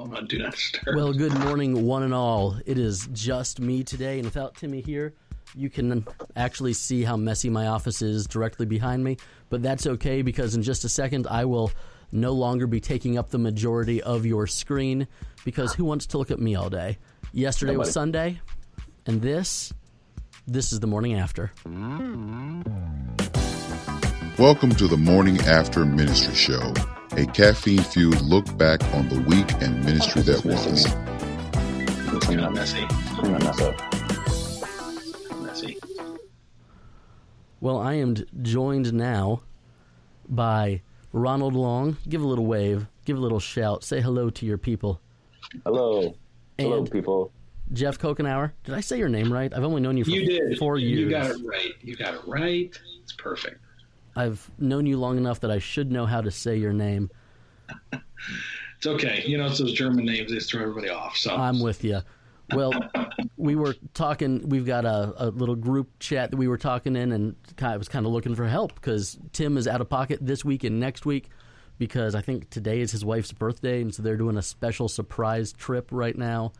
phone on Do Not Disturb. Well, good morning, one and all. It is just me today, and without Timmy here, you can actually see how messy my office is directly behind me. But that's okay because in just a second, I will no longer be taking up the majority of your screen because who wants to look at me all day? Yesterday was Sunday, and this, this is the morning after. Welcome to the Morning After Ministry Show, a caffeine fueled look back on the week and ministry that was. It's kind messy. I'm gonna mess up. Messy. Well, I am joined now by Ronald Long. Give a little wave, give a little shout, say hello to your people. Hello. Hello, And people. Geoff Cocanower. Did I say your name right? I've only known you for You did. four years. You got it right. You got it right. It's perfect. I've known you long enough that I should know how to say your name. It's okay. You know, it's those German names. They throw everybody off. So I'm with you. Well, we were talking. We've got a, a little group chat that we were talking in, and I was kind of looking for help because Tim is out of pocket this week and next week because I think today is his wife's birthday, and so they're doing a special surprise trip right now.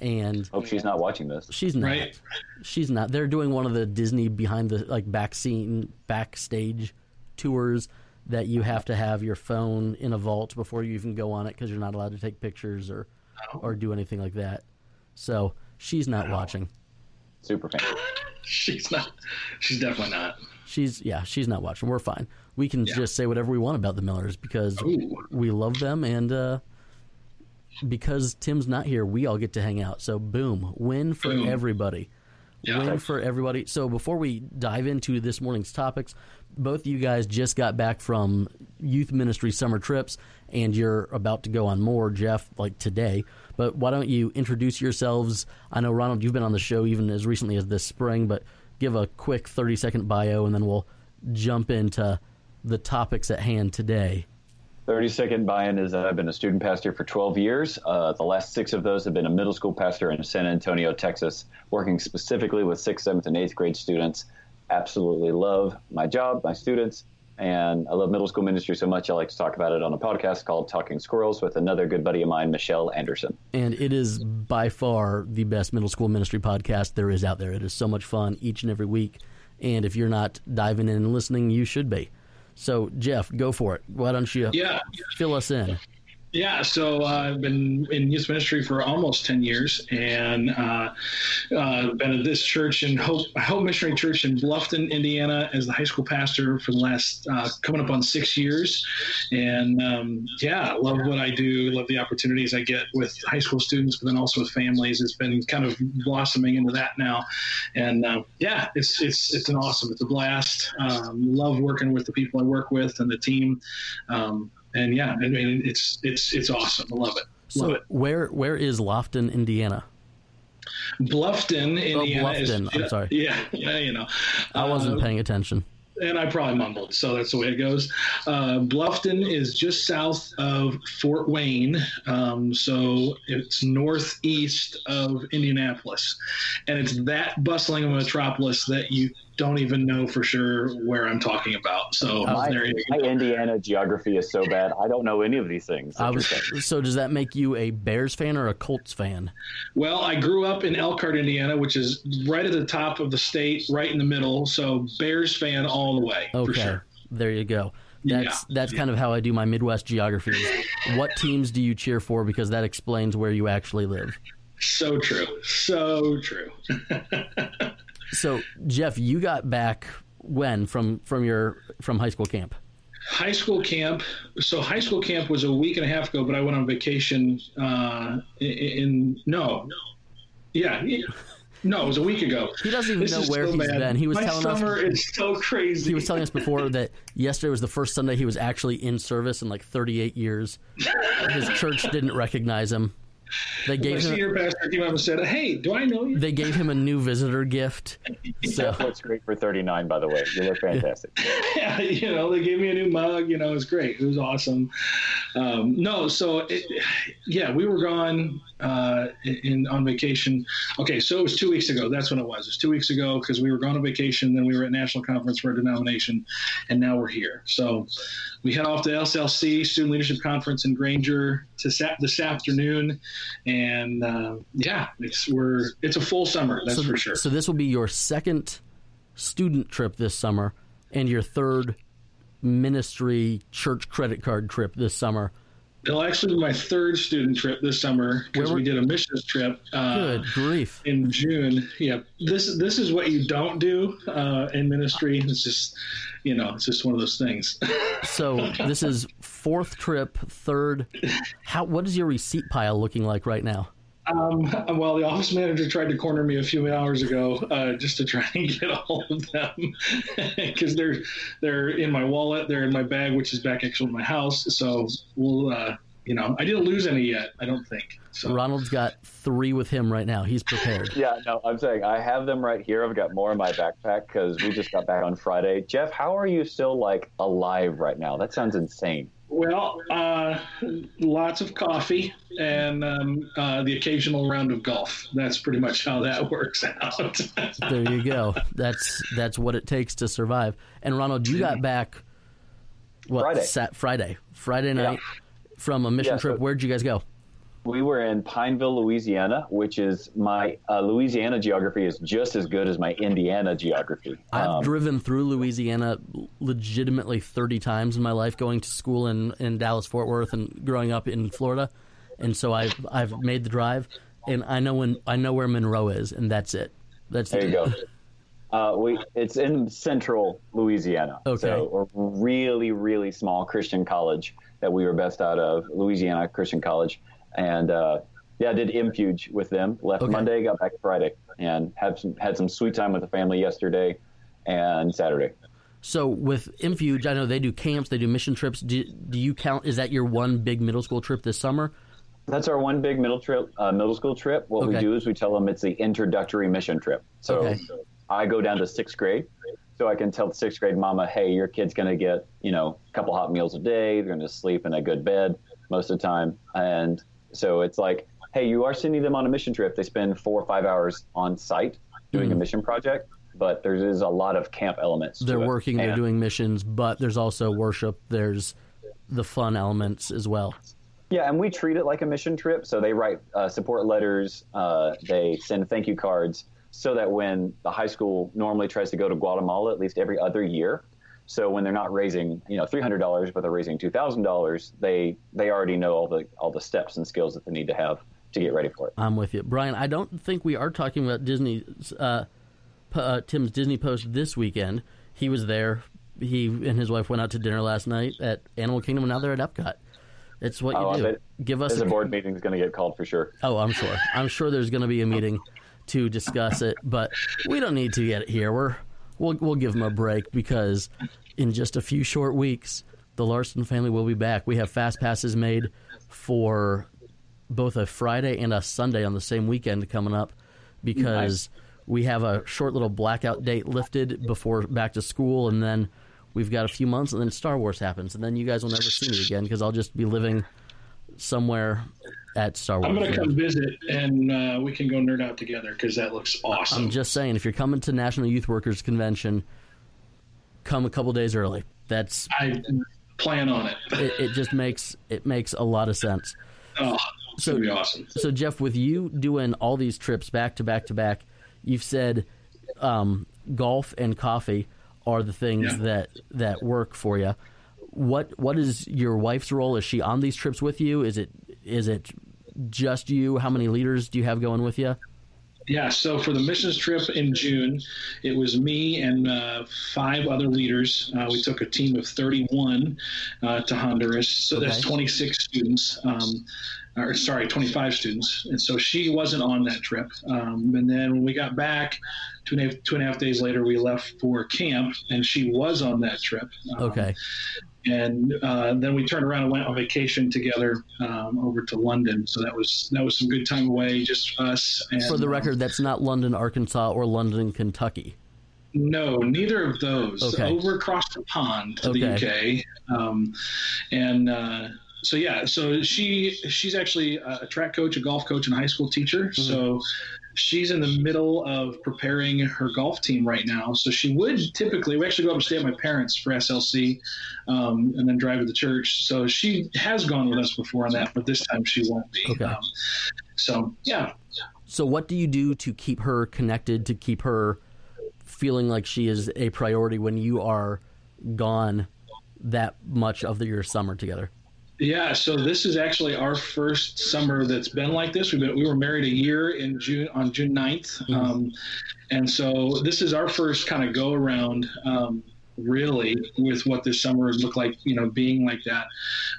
And Hope she's not watching this. she's not. Right. She's not. They're doing one of the Disney behind the like back scene, backstage tours that you have to have your phone in a vault before you even go on it because you're not allowed to take pictures or or do anything like that. So she's not watching. Super fan. she's not. She's definitely not. She's yeah, she's not watching. We're fine. We can Yeah. just say whatever we want about the Millers because Ooh. we love them and uh, because Tim's not here, we all get to hang out. So boom, win for Boom. everybody. Yeah. Win for everybody. So before we dive into this morning's topics, both of you guys just got back from youth ministry summer trips and you're about to go on more, Geoff, like today. But why don't you introduce yourselves? I know Ronald, you've been on the show even as recently as this spring, but give a quick 30 second bio and then we'll jump into the topics at hand today. 30 second buy-in is that I've been a student pastor for 12 years. Uh, the last six of those have been a middle school pastor in San Antonio, Texas, working specifically with sixth, seventh, and eighth grade students. Absolutely love my job, my students, and I love middle school ministry so much I like to talk about it on a podcast called Talking Squirrels with another good buddy of mine, Michelle Anderson. and it is by far the best middle school ministry podcast there is out there. It is so much fun each and every week, and if you're not diving in and listening, you should be. So, Geoff, go for it. Why don't you Yeah. fill us in? Yeah, so uh, I've been in youth ministry for almost 10 years and uh, uh, been at this church in Hope, Hope Missionary Church in Bluffton, Indiana, as the high school pastor for the last uh, coming up on six years. And um, yeah, love what I do, love the opportunities I get with high school students, but then also with families. It's been kind of blossoming into that now. And uh, yeah, it's, it's, it's an awesome, it's a blast. Um, love working with the people I work with and the team. Um, and yeah, I mean, it's it's it's awesome. I love it. Love So, it. where where is Lofton, Indiana? Bluffton, Indiana. is- Bluffton, I'm sorry. Yeah, yeah, you know. I wasn't Uh, paying attention. and I probably mumbled, so that's the way it goes. Uh, Bluffton is just south of Fort Wayne, um, so it's northeast of Indianapolis, and it's that bustling of a metropolis that you don't even know for sure where I'm talking about. So uh, My, there you my. Indiana geography is so bad, I don't know any of these things. I was, so does that make you a Bears fan or a Colts fan? Well, I grew up in Elkhart, Indiana, which is right at the top of the state, right in the middle. So Bears fan all the way for Okay, sure. there you go. That's Yeah. that's kind of how I do my Midwest geography. what teams do you cheer for? Because that explains where you actually live. So true. So true. So, Geoff, you got back when from from your from high school camp? high school camp. So high school camp was a week and a half ago, but I went on vacation uh, in, in no, yeah, yeah. no, it was a week ago. He doesn't even This know where he's bad. been. He was My telling us summer is so crazy. he was telling us before that yesterday was the first Sunday he was actually in service in like 38 years. His church didn't recognize him. They gave My him senior pastor came up and said, "Hey, do I know you?" they gave him a new visitor gift. So Geoff looks great for 39, by the way. You look fantastic. yeah, you know, they gave me a new mug. You know, it was great. It was awesome. Um, no, so it, yeah, we were gone uh, in on vacation. Okay, so it was two weeks ago. That's when it was. It was two weeks ago because we were gone on vacation. Then we were at national conference for a denomination, and now we're here. So we head off to SLC Student Leadership Conference in Granger to sa- this afternoon, and uh, yeah, it's we're it's a full summer. That's so, for sure. So this will be your second student trip this summer and your third ministry church credit card trip this summer. It'll actually be my third student trip this summer because we did a missions trip uh, Good grief. in June. Yeah, this this is what you don't do uh, in ministry. It's just, you know, it's just one of those things. So this is fourth trip, third. How what is your receipt pile looking like right now? Um, well, the office manager tried to corner me a few hours ago uh, just to try and get all of them because they're they're in my wallet, they're in my bag, which is back actually in my house. So we'll, uh, you know, I didn't lose any yet. I don't think. So Ronald's got three with him right now. He's prepared. Yeah, no, I'm saying I have them right here. I've got more in my backpack because we just got back on Friday. Geoff, how are you still like alive right now? That sounds insane. Well, uh, lots of coffee and um, uh, the occasional round of golf. That's pretty much how that works out. There you go. That's that's what it takes to survive. And Ronald, you got back what Friday. Sat, Friday. Friday night from a mission Yeah, so- trip. Where'd you guys go? We were in Pineville, Louisiana, which is my uh, Louisiana geography is just as good as my Indiana geography. I've Um, driven through Louisiana legitimately 30 times in my life going to school in, in Dallas Fort Worth and growing up in Florida. And so I've I've made the drive and I know when I know where Monroe is and that's it. That's There you go. Uh, we it's in central Louisiana. Okay. So a really really small Christian college that we were best out of, Louisiana Christian College, and uh, yeah, I did MFuge with them. Left Okay. Monday, got back Friday, and had some had some sweet time with the family yesterday and Saturday. So with MFuge, I know they do camps, they do mission trips. Do, do you count is that your one big middle school trip this summer? That's our one big middle trip, uh, middle school trip. What Okay. we do is we tell them it's the introductory mission trip. So Okay. I go down to sixth grade, so I can tell the sixth grade mama, hey, your kid's going to get you know a couple hot meals a day. They're going to sleep in a good bed most of the time, and so it's like, hey, you are sending them on a mission trip. They spend four or five hours on site doing a Mhm. mission project, but there is a lot of camp elements. They're working, they're doing missions, but there's also worship, there's the fun elements as well. Yeah, and we treat it like a mission trip. So they write uh, support letters, uh, they send thank you cards, so that when the high school normally tries to go to Guatemala at least every other year, so when they're not raising you know three hundred dollars, but they're raising two thousand dollars, they they already know all the all the steps and skills that they need to have to get ready for it. I'm with you, Brian. I don't think we are talking about Disney. Uh, uh, Tim's Disney Post this weekend. He was there. He and his wife went out to dinner last night at Animal Kingdom, and now they're at Epcot. It's what Oh, you do. Give us a, a board meeting is going to get called for sure. Oh, I'm sure. I'm sure there's going to be a meeting to discuss it, but we don't need to get it here. We're we'll we'll give them a break because in just a few short weeks, the Larsen family will be back. We have fast passes made for both a Friday and a Sunday on the same weekend coming up because we have a short little blackout date lifted before back to school, and then we've got a few months, and then Star Wars happens, and then you guys will never see me again because I'll just be living somewhere at Star Wars. I'm going to come visit and uh, we can go nerd out together because that looks awesome. I'm just saying, if you're coming to National Youth Workers Convention, come a couple days early. That's I plan on it. it, it. Just makes it makes a lot of sense. Oh, So- be awesome. So Geoff, with you doing all these trips back to back to back, you've said um, golf and coffee are the things Yeah. that that work for you. What what is your wife's role? Is she on these trips with you? Is it is it just you? How many leaders do you have going with you? Yeah, so for the missions trip in June, it was me and uh, five other leaders. Uh, we took a team of 31 uh, to Honduras. So that's 26 students, um, or sorry, 25 students. And so she wasn't on that trip. Um, and then when we got back, two and, a half, two and a half days later, we left for camp, and she was on that trip. Um, Okay. and uh, then we turned around and went on vacation together um, over to London. So that was that was some good time away, just us. And, For the record, that's not London, Arkansas, or London, Kentucky. No, neither of those. Okay. Over across the pond to Okay. the UK, um, and uh, so yeah, so she she's actually a track coach, a golf coach, and a high school teacher. So she's in the middle of preparing her golf team right now. So she would typically we actually go up and stay at my parents for SLC, um, and then drive to the church. So she has gone with us before on that, but this time she won't be. Okay. Um, so yeah, So, what do you do to keep her connected, to keep her feeling like she is a priority when you are gone that much of the, your summer together? Yeah, so this is actually our first summer that's been like this. We've been we were married a year in June on June 9th. Um, and so this is our first kind of go around um, really with what this summer has looked like, you know, being like that.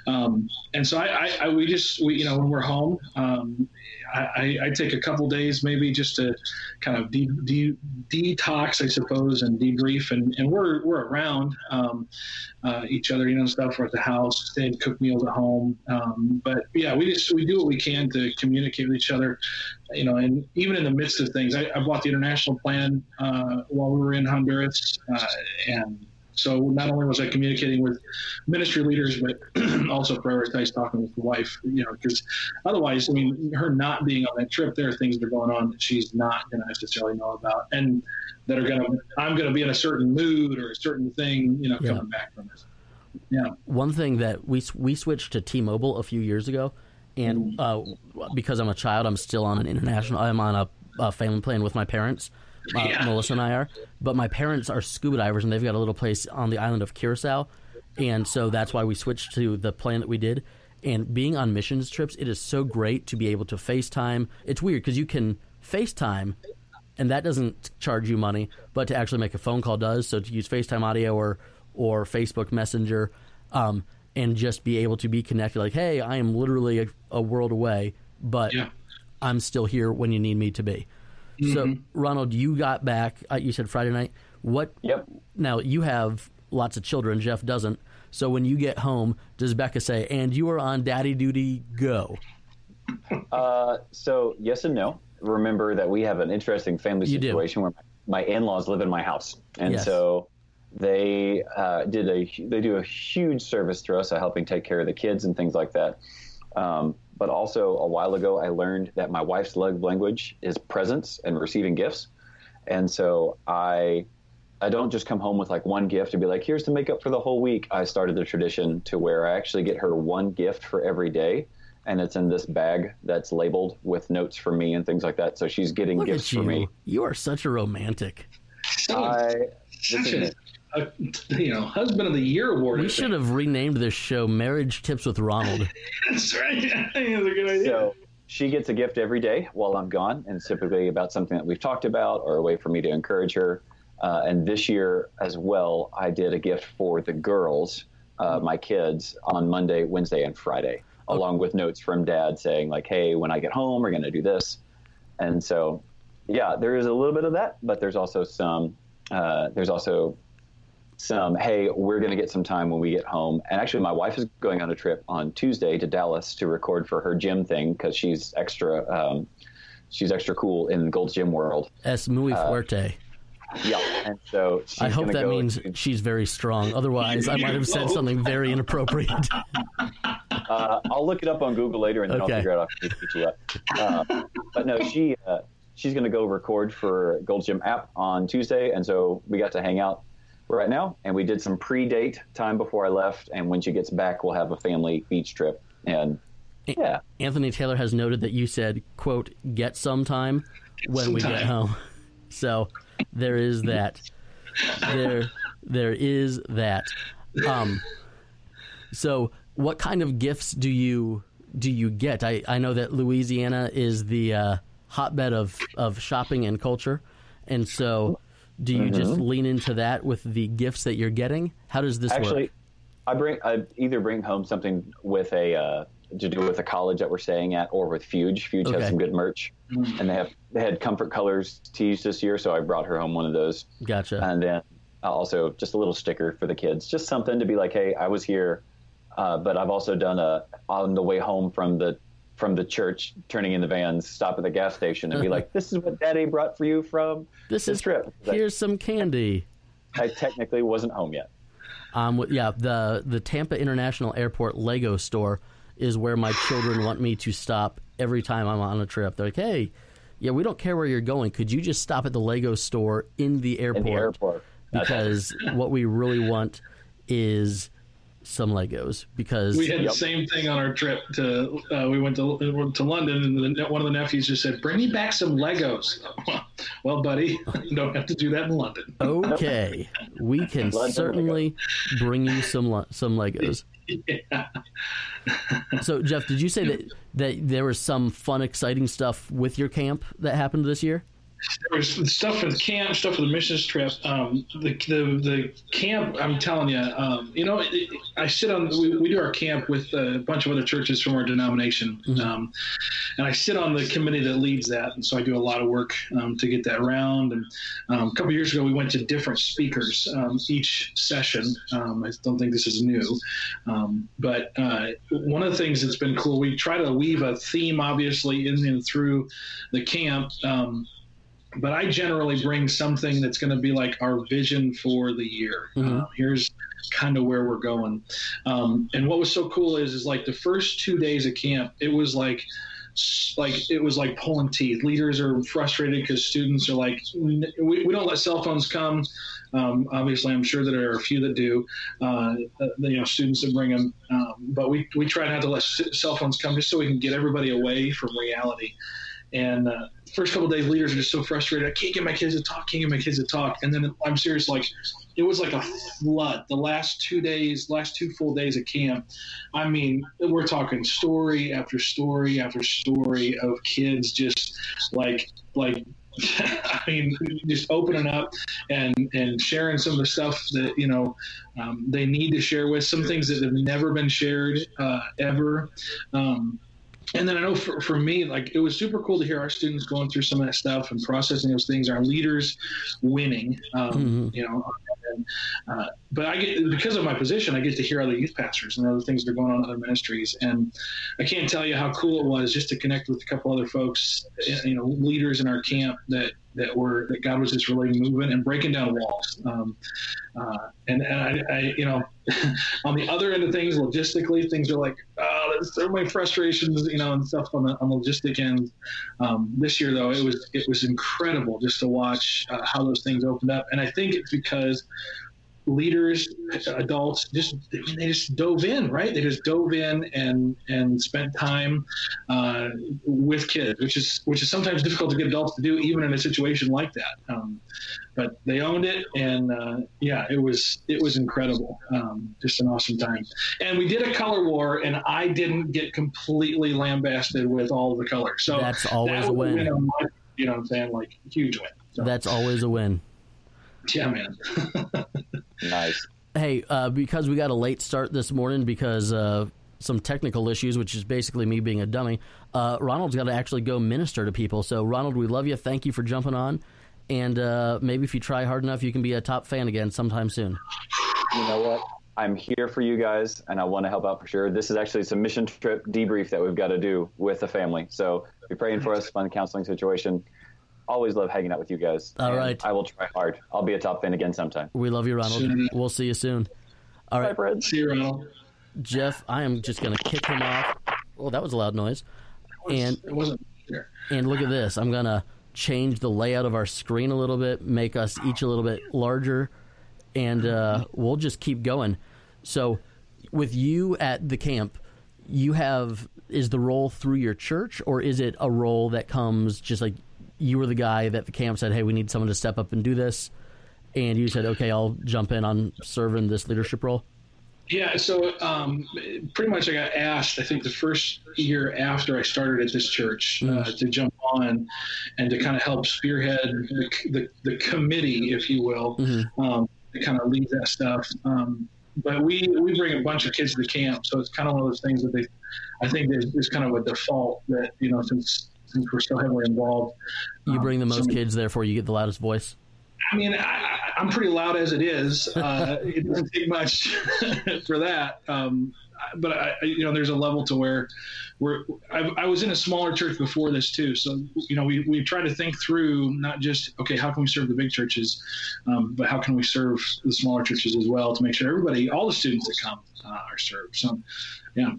Um, and so I, I, I we just we you know when we're home, um, I, I, take a couple days maybe just to kind of de- de- detox, I suppose, and debrief. And, and we're we're around um, uh, each other, you know, stuff. We're at the house, they cook meals at home. Um, but yeah, we just we do what we can to communicate with each other, you know. And even in the midst of things, I, I bought the international plan uh, while we were in Honduras, uh, and so not only was I communicating with ministry leaders, but also prioritized talking with the wife, you know, because otherwise, I mean, her not being on that trip, there are things that are going on that she's not going to necessarily know about, and that are going to, I'm going to be in a certain mood or a certain thing, you know, Yeah. coming back from this. Yeah. One thing that we we switched to T-Mobile a few years ago, and uh, because I'm a child, I'm still on an international. I'm on a, a family plan with my parents. Uh, Yeah. Melissa and I are, but my parents are scuba divers, and they've got a little place on the island of Curacao, and so that's why we switched to the plan that we did. And being on missions trips, it is so great to be able to FaceTime. It's weird because you can FaceTime and that doesn't charge you money, but to actually make a phone call does. So to use FaceTime audio or or Facebook Messenger, um, and just be able to be connected, like, hey, I am literally a, a world away, but Yeah. I'm still here when you need me to be. So, Ronald, you got back. Uh, you said Friday night. What? Yep. Now you have lots of children. Geoff doesn't. So when you get home, does Becca say, "And you are on daddy duty? Go." Uh, so yes and no. Remember that we have an interesting family You do. situation where my in-laws live in my house, and Yes. so they uh, did a they do a huge service to us, helping take care of the kids and things like that. Um, but also a while ago, I learned that my wife's love language is presents and receiving gifts, and so I I don't just come home with like one gift and be like, here's to make up for the whole week. I started the tradition to where I actually get her one gift for every day. And it's in this bag that's labeled with notes from me and things like that. So she's getting Look gifts at you. for me. You are such a romantic. I, Such a, a, you know, husband of the year award. We should have renamed this show "Marriage Tips with Ronald." That's right. I that's a good idea. so she gets a gift every day while I'm gone, and it's typically about something that we've talked about or a way for me to encourage her. Uh, and this year as well, I did a gift for the girls, uh, my kids, on Monday, Wednesday, and Friday, along with notes from dad saying like, "Hey, when I get home, we're going to do this." And so, yeah, there is a little bit of that, but there's also some. Uh, there's also some, hey, we're going to get some time when we get home. And actually, my wife is going on a trip on Tuesday to Dallas to record for her gym thing because she's extra, um, she's extra cool in Gold's Gym world. Es muy fuerte. Yeah, and so she's I hope that means to- she's very strong. Otherwise, I might have said something very inappropriate. uh, I'll look it up on Google later, and then Okay. I'll figure out how to beat you up. Uh, but no, she uh, she's going to go record for Gold's Gym app on Tuesday, and so we got to hang out right now, and we did some pre-date time before I left, and when she gets back, we'll have a family beach trip, and yeah, Anthony Taylor has noted that you said, "quote Get some time when we get home." So there is that. There, there is that. Um, so what kind of gifts do you do you get? I, I know that Louisiana is the uh, hotbed of, of shopping and culture, and so do you just Mm-hmm. lean into that with the gifts that you're getting? How does this actually, work? I bring I either bring home something with a uh, to do with the college that we're staying at, or with Fuge. Fuge Okay. has some good merch, and they have they had Comfort Colors tees this year, so I brought her home one of those. Gotcha. And then also just a little sticker for the kids, just something to be like, hey, I was here. Uh, but I've also done a on the way home from the from the church, turning in the vans, stop at the gas station, and be like, "This is what Daddy brought for you from this, this is trip." Here's some candy. I technically wasn't home yet. Um, yeah, the the Tampa International Airport Lego store is where my children want me to stop every time I'm on a trip. They're like, "Hey, yeah, we don't care where you're going. Could you just stop at the Lego store in the airport?" In the airport. Because what we really want is some Legos because we had Yep. the same thing on our trip to uh, we went to to London and the, one of the nephews just said bring me back some Legos. well, buddy, you don't have to do that in London. okay, we can London certainly bring you some some Legos. Yeah. So, Geoff, did you say that that there was some fun, exciting stuff with your camp that happened this year? There was stuff for the camp, stuff for the missions trip. Um, the, the the camp, I'm telling you, um, you know, it, I sit on. We, we do our camp with a bunch of other churches from our denomination, um, and I sit on the committee that leads that, and so I do a lot of work um, to get that round. And um, a couple years ago, we went to different speakers um, each session. Um, I don't think this is new, um, but uh, one of the things that's been cool, we try to weave a theme, obviously, in and through the camp. But I generally bring something that's going to be like our vision for the year. Mhm. Uh, here's kind of where we're going. Um, and what was so cool is, is like the first two days of camp, it was like, like it was like pulling teeth. Leaders are frustrated because students are like, we, we don't let cell phones come. Um, obviously, I'm sure that there are a few that do. Uh, uh, you know, students that bring them, um, but we we try not to let cell phones come just so we can get everybody away from reality. And uh, first couple days, leaders are just so frustrated. I can't get my kids to talk. Can't get my kids to talk. And then I'm serious, like it was like a flood. The last two days, last two full days of camp. I mean, we're talking story after story after story of kids just like like. I mean, just opening up and and sharing some of the stuff that you know um, they need to share with some things that have never been shared uh, ever. Um, and then I know for, for me, like it was super cool to hear our students going through some of that stuff and processing those things. Our leaders winning, um, Mhm. you know. And, uh, but I get because of my position, I get to hear other youth pastors and other things that are going on in other ministries, and I can't tell you how cool it was just to connect with a couple other folks, you know, leaders in our camp that that were that God was just really moving and breaking down walls. Um, uh, and and I, I, you know, on the other end of things, logistically, things are like, there's so many frustrations, you know, and stuff on the on the logistic end. Um, this year, though, it was it was incredible just to watch uh, how those things opened up, and I think it's because leaders, adults, just they just dove in, right? They just dove in and and spent time uh, with kids, which is which is sometimes difficult to get adults to do, even in a situation like that. Um, but they owned it, and uh, yeah, it was it was incredible, um, just an awesome time. And we did a color war, and I didn't get completely lambasted with all the colors. So That's always that a win. my- you know what I'm saying? Like huge win. So, That's always a win. yeah, man. Nice. Hey, uh, because we got a late start this morning because uh, some technical issues, which is basically me being a dummy. Uh, Ronald's got to actually go minister to people. So, Ronald, we love you. Thank you for jumping on. And uh, maybe if you try hard enough, you can be a top fan again sometime soon. You know what? I'm here for you guys, and I want to help out for sure. This is actually some mission trip debrief that we've got to do with the family. So be praying for us, fun counseling situation. Always love hanging out with you guys. All right. I will try hard. I'll be a top fan again sometime. We love you, Ronald. Soon. We'll see you soon. All right. Bye, right, Fred. See you, Ronald. Geoff, I am just going to kick him off. Oh, that was a loud noise. And it wasn't there. And look at this. I'm going to change the layout of our screen a little bit, make us each a little bit larger, and uh, we'll just keep going. So, with you at the camp, you have is the role through your church, or is it a role that comes just like you were the guy that the camp said, "Hey, we need someone to step up and do this," and you said, "Okay, I'll jump in on serving this leadership role." Yeah, so um, pretty much I got asked, I think the first year after I started at this church, uh, to jump on and to kind of help spearhead the, the, the committee, if you will, um, to kind of lead that stuff. Um, but we, we bring a bunch of kids to camp, so it's kind of one of those things that they, I think there's, there's kind of a default that, you know, since, since we're so heavily involved. You um, bring the most so- kids, therefore you get the loudest voice. I mean, I, I'm pretty loud as it is. Uh, it doesn't take much for that. Um, but I, you know, there's a level to where we're. I, I, was in a smaller church before this too, so you know, we we try to think through not just okay, how can we serve the big churches, um, but how can we serve the smaller churches as well to make sure everybody, all the students that come, uh, are served. So, yeah.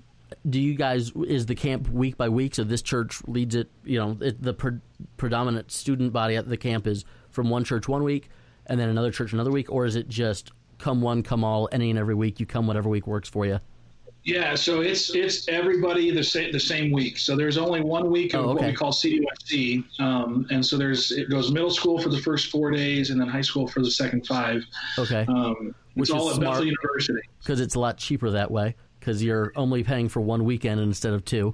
Do you guys is the camp week by week? So this church leads it. You know, it, the pre- predominant student body at the camp is from one church one week, and then another church another week, or is it just come one, come all, any and every week? You come whatever week works for you. Yeah, so it's it's everybody the same the same week. So there's only one week of oh, okay. what we call CUSC, um, and so there's it goes middle school for the first four days, and then high school for the second five. Okay, um, which it's all at Bethel University because it's a lot cheaper that way because you're only paying for one weekend instead of two.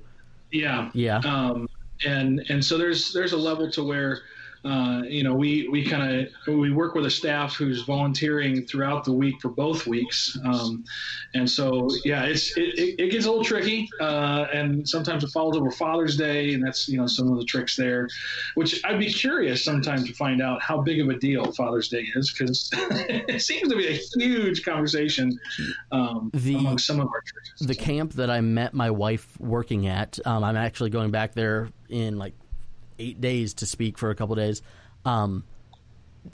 Yeah, yeah, um, and and so there's there's a level to where uh, you know, we we kind of we work with a staff who's volunteering throughout the week for both weeks, um, and so yeah, it's it, it, gets a little tricky, uh, and sometimes it falls over Father's Day, and that's you know some of the tricks there, which I'd be curious sometimes to find out how big of a deal Father's Day is because it seems to be a huge conversation um, the, among some of our churches. The camp that I met my wife working at, um, I'm actually going back there in like eight days to speak for a couple days. Um,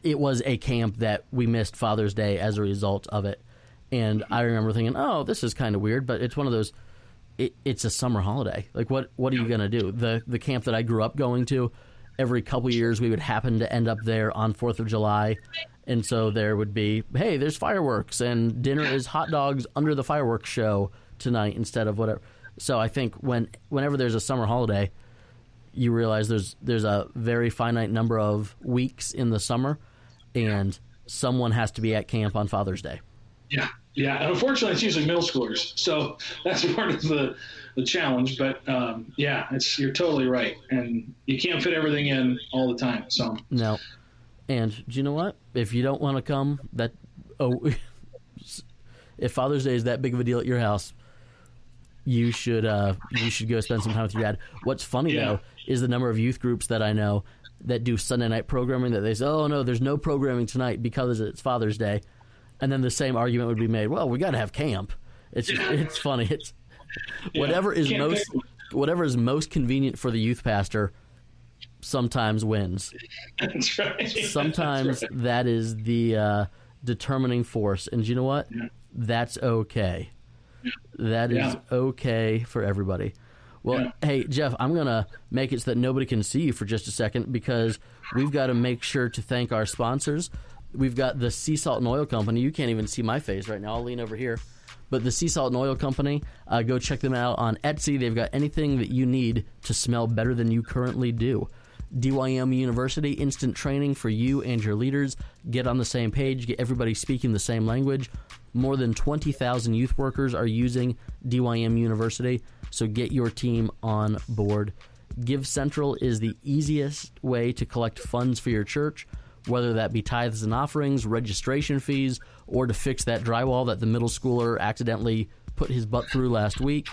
it was a camp that we missed Father's Day as a result of it, and I remember thinking, "Oh, this is kind of weird," but it's one of those. It, it's a summer holiday. Like, what what are you gonna do? The the camp that I grew up going to, every couple years we would happen to end up there on Fourth of July, and so there would be, hey, there's fireworks and dinner is hot dogs under the fireworks show tonight instead of whatever. So I think when whenever there's a summer holiday, you realize there's there's a very finite number of weeks in the summer, and someone has to be at camp on Father's Day. Yeah, yeah. And unfortunately, it's usually middle schoolers, so that's part of the the challenge. But um, yeah, it's you're totally right, and you can't fit everything in all the time. So no. And do you know what? If you don't want to come, that oh, if Father's Day is that big of a deal at your house, you should uh, you should go spend some time with your dad. What's funny yeah. though is the number of youth groups that I know that do Sunday night programming that they say, "Oh no, there's no programming tonight because it's Father's Day," and then the same argument would be made, "Well, we got to have camp." It's it's funny. It's yeah. whatever is most whatever is most convenient for the youth pastor sometimes wins. That's right. Sometimes That's right. that is the uh, determining force, and you know what? Yeah. That's okay. That is yeah. okay for everybody. Well, yeah. hey, Geoff, I'm going to make it so that nobody can see you for just a second because we've got to make sure to thank our sponsors. We've got the Sea Salt and Oil Company. You can't even see my face right now. I'll lean over here. But the Sea Salt and Oil Company, uh, go check them out on Etsy. They've got anything that you need to smell better than you currently do. DYM University, instant training for you and your leaders. Get on the same page, get everybody speaking the same language. More than 20,000 youth workers are using DYM University, so get your team on board. Give Central is the easiest way to collect funds for your church, whether that be tithes and offerings, registration fees, or to fix that drywall that the middle schooler accidentally put his butt through last week.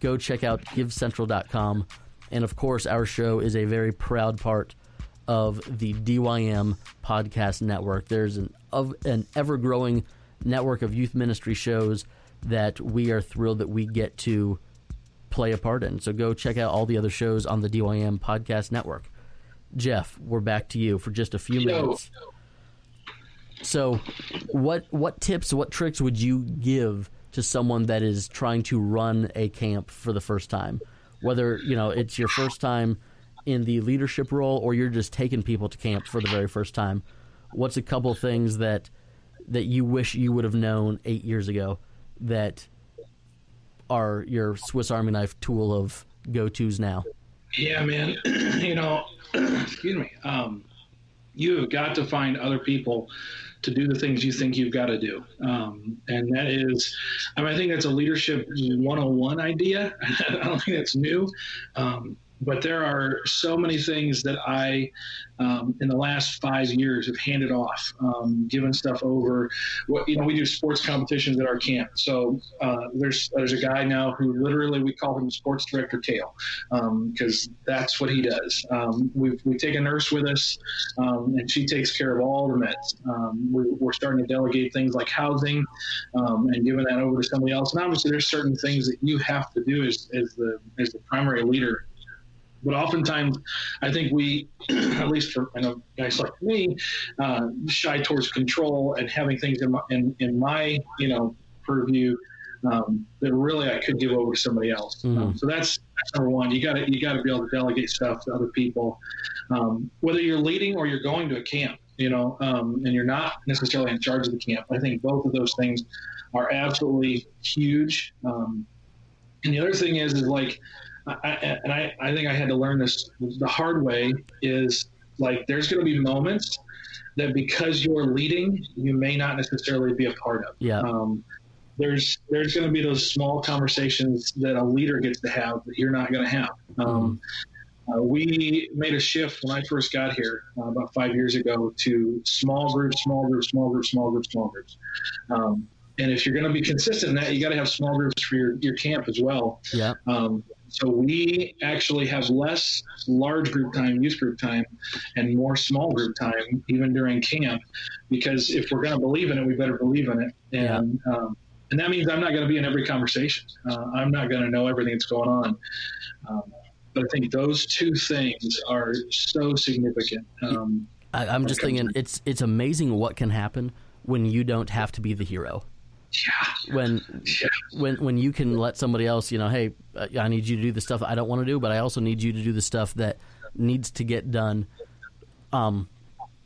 Go check out givecentral.com and of course, our show is a very proud part of the DYM podcast network. There's an of an ever growing network of youth ministry shows that we are thrilled that we get to play a part in. So go check out all the other shows on the DYM podcast network. Geoff, we're back to you for just a few minutes. So, what what tips, what tricks would you give to someone that is trying to run a camp for the first time? Whether you know it's your first time in the leadership role or you're just taking people to camp for the very first time. What's a couple things that that you wish you would have known eight years ago that are your Swiss Army knife tool of go tos now? Yeah, man. you know, excuse me. Um, you have got to find other people to do the things you think you've got to do. Um, and that is, I mean, I think that's a leadership 101 idea. I don't think that's new. Um, but there are so many things that I, um, in the last five years, have handed off, um, given stuff over. What you know, we do sports competitions at our camp. So uh, there's there's a guy now who literally we call him sports director Kale, because um, that's what he does. Um, we we take a nurse with us, um, and she takes care of all the meds. Um, we, are starting to delegate things like housing, and giving that over to somebody else. And obviously, there's certain things that you have to do as, as the as the primary leader but oftentimes, I think we, at least for I know guys like me, uh, shy towards control and having things in my, in, in my you know purview um, that really I could give over to somebody else. Mm. Um, so that's, that's number one. You got to you got to be able to delegate stuff to other people, um, whether you're leading or you're going to a camp. You know, um, and you're not necessarily in charge of the camp. I think both of those things are absolutely huge. Um, and the other thing is, is like I, and I, I think I had to learn this the hard way is like there's going to be moments that because you're leading, you may not necessarily be a part of. Yeah. Um, there's there's going to be those small conversations that a leader gets to have that you're not going to have. Um, uh, we made a shift when I first got here uh, about five years ago to small groups, small groups, small groups, small groups, small groups. Um, and if you're going to be consistent in that, you got to have small groups for your, your camp as well. Yeah. Um, so we actually have less large group time, youth group time, and more small group time, even during camp, because if we're going to believe in it, we better believe in it. And yeah. um, and that means I'm not going to be in every conversation. Uh, I'm not going to know everything that's going on. Um, but I think those two things are so significant. Um, I, am just thinking it's it's amazing what can happen when you don't have to be the hero. Yeah. When yeah. when when you can let somebody else, you know, hey, I need you to do the stuff I don't want to do, but I also need you to do the stuff that needs to get done. Um,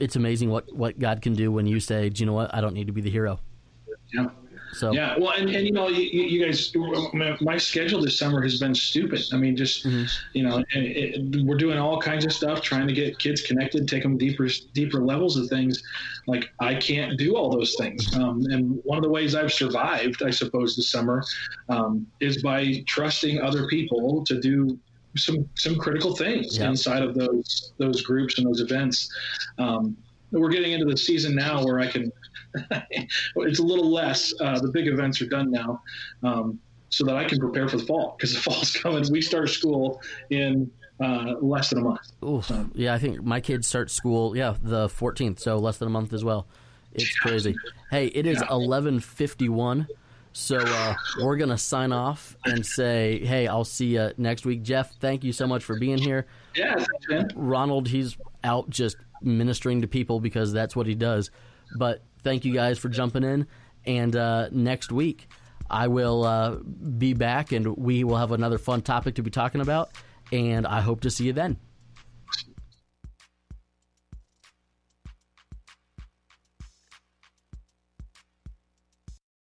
it's amazing what what God can do when you say, do you know what? I don't need to be the hero. Yeah. So yeah, well, and, and you know, you, you guys, my schedule this summer has been stupid. I mean, just mm-hmm. you know, it, it, we're doing all kinds of stuff, trying to get kids connected, take them deeper, deeper levels of things. Like I can't do all those things, um, and one of the ways I've survived, I suppose, this summer, um, is by trusting other people to do some some critical things yeah. inside of those those groups and those events. Um, we're getting into the season now where I can it's a little less. Uh, the big events are done now, um, so that I can prepare for the fall because the fall's coming. We start school in uh, less than a month. Ooh, so. yeah, I think my kids start school. Yeah, the 14th, so less than a month as well. It's crazy. Hey, it is 11:51. So uh, we're gonna sign off and say, "Hey, I'll see you next week." Geoff, thank you so much for being here. Yeah, thanks, man. Ronald, he's out just ministering to people because that's what he does. But thank you guys for jumping in. And uh, next week, I will uh, be back and we will have another fun topic to be talking about. And I hope to see you then.